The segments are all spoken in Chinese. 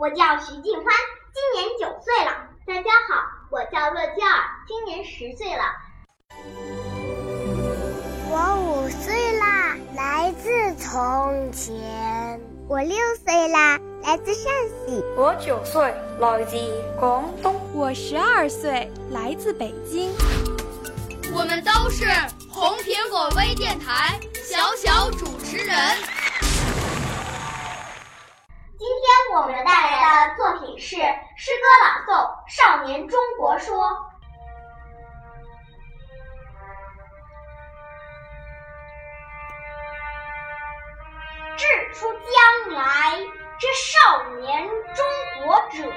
我叫徐静欢，今年九岁了。大家好，我叫乐嘉尔，今年十岁了。我五岁啦，来自从前。我六岁啦，来自陕西。我九岁，来自广东。我十二岁，来自北京。我们都是红苹果微电台小小主持人。今天我们带来的作品是诗歌朗诵《少年中国说》。志出将来之少年中国者，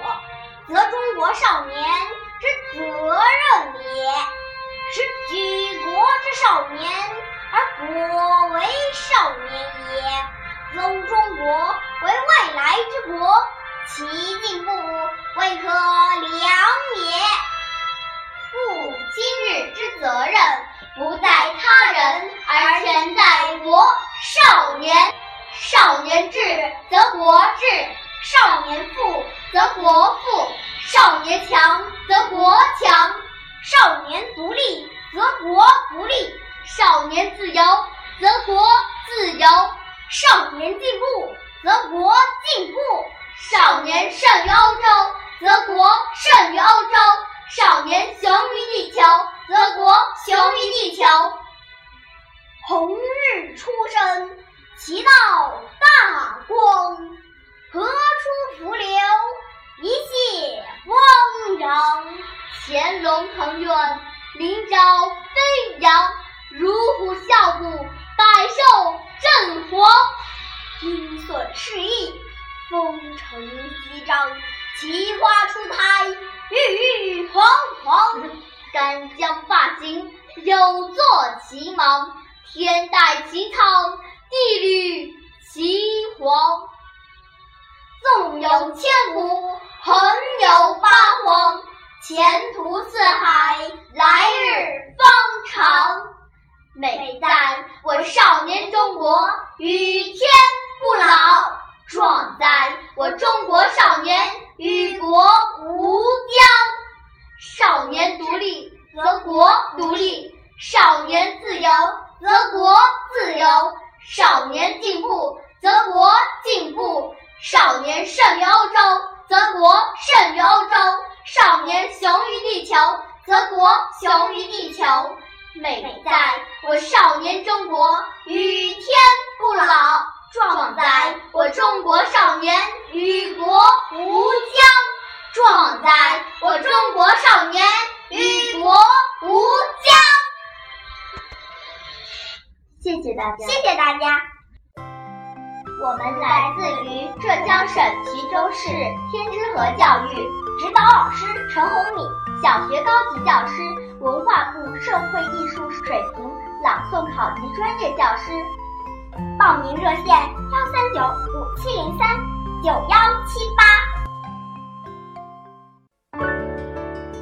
则中国少年之责任也。是举国之少年，而国为少年也。则中国为未来之国，其进步为可责任，不在他人，而全在我少年。少年智则国智，少年富则国富，少年强则国强，少年独立则国独立，少年自由则国自由，少年进步则国进步，少年胜于欧洲则国胜于欧洲，少年雄于地球则国雄于地球。红日初升。其道大光，何出伏流，一泻汪洋。潜龙腾渊，鳞爪飞扬，乳虎啸谷，百兽震惶。鹰隼试翼，风尘翕张，奇花初胎，郁郁皇皇。干将，作其芒，天戴其苍。地履其黄，纵有千古，横有八荒。前途似海，来日方长。美在我少年中国，与天不老；壮在我中国少年，与国无疆。少年独立，则国独立；少年自由，则国自由。少年进步，则国进步；少年胜于欧洲，则国胜于欧洲；少年雄于地球，则国雄于地球。美哉我少年中国，与天不老；谢谢大家，谢谢大家。我们来自于浙江省衢州市天之河教育，指导老师陈红敏，小学高级教师，文化部社会艺术水平朗诵考级专业教师。报名热线：幺三九五七零三九幺七八。